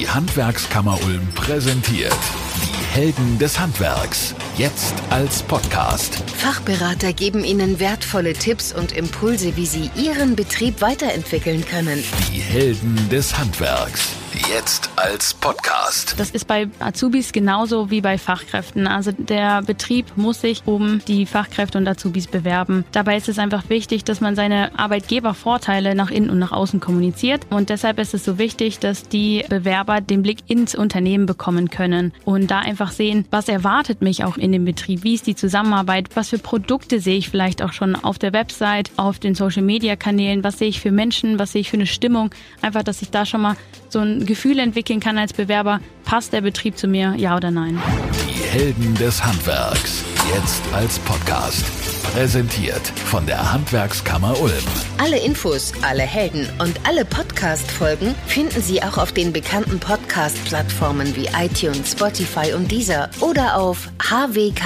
Die Handwerkskammer Ulm präsentiert die Helden des Handwerks. Jetzt als Podcast. Fachberater geben Ihnen wertvolle Tipps und Impulse, wie Sie Ihren Betrieb weiterentwickeln können. Die Helden des Handwerks. Jetzt als Podcast. Das ist bei Azubis genauso wie bei Fachkräften. Also der Betrieb muss sich um die Fachkräfte und Azubis bewerben. Dabei ist es einfach wichtig, dass man seine Arbeitgebervorteile nach innen und nach außen kommuniziert. Und deshalb ist es so wichtig, dass die Bewerber den Blick ins Unternehmen bekommen können und da einfach sehen, was erwartet mich auch in dem Betrieb, wie ist die Zusammenarbeit, was für Produkte sehe ich vielleicht auch schon auf der Website, auf den Social-Media-Kanälen, was sehe ich für Menschen, was sehe ich für eine Stimmung. Einfach, dass ich da schon mal so ein Gefühl entwickeln kann als Bewerber, passt der Betrieb zu mir, ja oder nein. Die Helden des Handwerks. Jetzt als Podcast. Präsentiert von der Handwerkskammer Ulm. Alle Infos, alle Helden und alle Podcast-Folgen finden Sie auch auf den bekannten Podcast-Plattformen wie iTunes, Spotify und Deezer oder auf hwk-ulm.de.